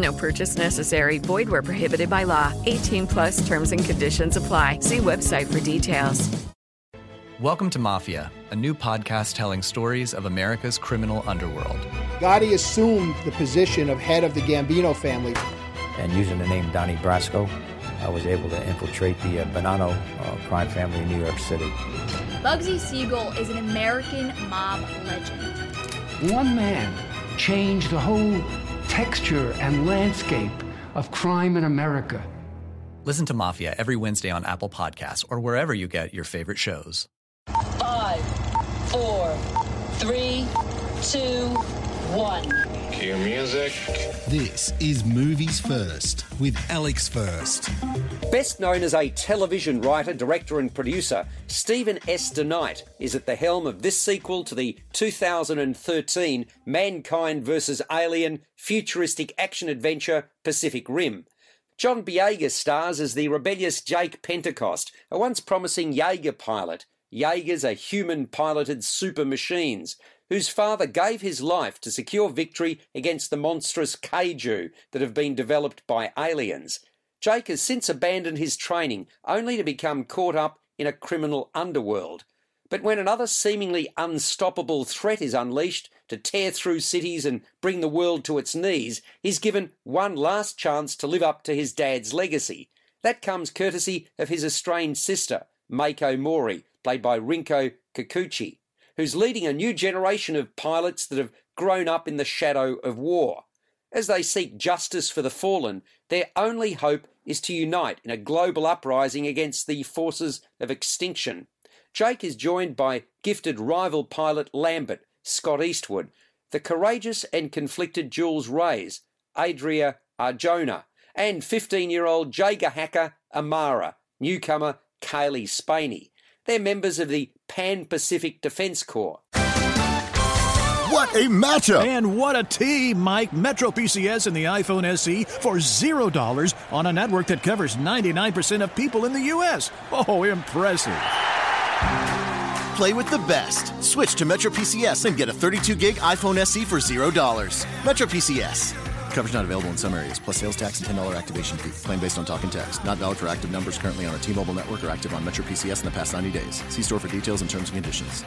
No purchase necessary. Void where prohibited by law. 18 plus terms and conditions apply. See website for details. Welcome to Mafia, a new podcast telling stories of America's criminal underworld. Gotti assumed the position of head of the Gambino family. And using the name Donnie Brasco, I was able to infiltrate the uh, Bonanno uh, crime family in New York City. Bugsy Siegel is an American mob legend. One man changed the whole texture and landscape of crime in America. Listen to Mafia every Wednesday on Apple Podcasts or wherever you get your favorite shows. Five, four, three, two, one. Cue music. This is Movies First with Alex First. Best known as a television writer, director, and producer, Stephen S. DeKnight is at the helm of this sequel to the 2013 Mankind vs. Alien futuristic action adventure Pacific Rim. John Boyega stars as the rebellious Jake Pentecost, a once promising Jaeger pilot. Jaegers are human piloted super machines whose father gave his life to secure victory against the monstrous kaiju that have been developed by aliens. Jake has since abandoned his training only to become caught up in a criminal underworld. But when another seemingly unstoppable threat is unleashed to tear through cities and bring the world to its knees, he's given one last chance to live up to his dad's legacy. That comes courtesy of his estranged sister, Mako Mori, played by Rinko Kikuchi who's leading a new generation of pilots that have grown up in the shadow of war. As they seek justice for the fallen, their only hope is to unite in a global uprising against the forces of extinction. Jake is joined by gifted rival pilot Lambert, Scott Eastwood, the courageous and conflicted Jules Reyes, Adria Arjona, and 15 year old Jaeger hacker Amara, newcomer Cailee Spaeny. They're members of the Pan Pacific Defense Corps. What a matchup! And what a team, Mike. Metro PCS and the iPhone SE for $0 on a network that covers 99% of people in the U.S. Oh, impressive. Play with the best. Switch to Metro PCS and get a 32 gig iPhone SE for $0. Metro PCS. Coverage not available in some areas, plus sales tax and $10 activation fee. Claim based on talk and text. Not valid for active numbers currently on a T Mobile network or active on Metro PCS in the past 90 days. See store for details and terms and conditions.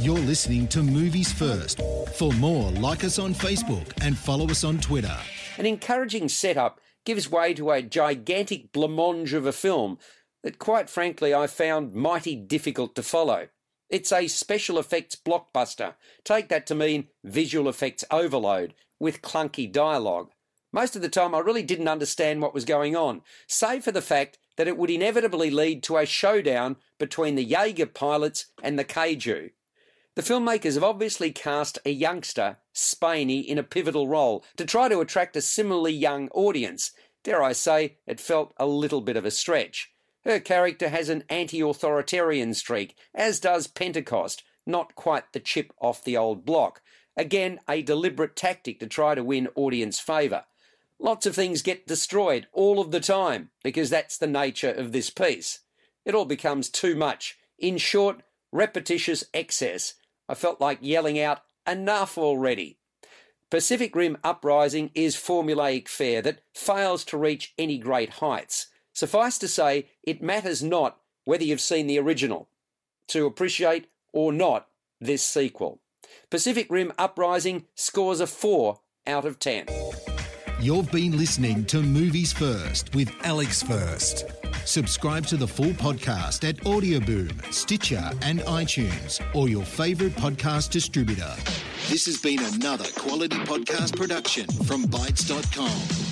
You're listening to Movies First. For more, like us on Facebook and follow us on Twitter. An encouraging setup gives way to a gigantic blancmange of a film that, quite frankly, I found mighty difficult to follow. It's a special effects blockbuster. Take that to mean visual effects overload with clunky dialogue. Most of the time, I really didn't understand what was going on, save for the fact that it would inevitably lead to a showdown between the Jaeger pilots and the Kaiju. The filmmakers have obviously cast a youngster, Spaeny, in a pivotal role to try to attract a similarly young audience. Dare I say, it felt a little bit of a stretch. Her character has an anti authoritarian streak, as does Pentecost, not quite the chip off the old block. Again, a deliberate tactic to try to win audience favour. Lots of things get destroyed all of the time because that's the nature of this piece. It all becomes too much. In short, repetitious excess. I felt like yelling out, enough already. Pacific Rim Uprising is formulaic fare that fails to reach any great heights. Suffice to say, it matters not whether you've seen the original to appreciate or not this sequel. Pacific Rim Uprising scores a 4 out of 10. You've been listening to Movies First with Alex First. Subscribe to the full podcast at Audioboom, Stitcher, and iTunes, or your favourite podcast distributor. This has been another quality podcast production from Bytes.com.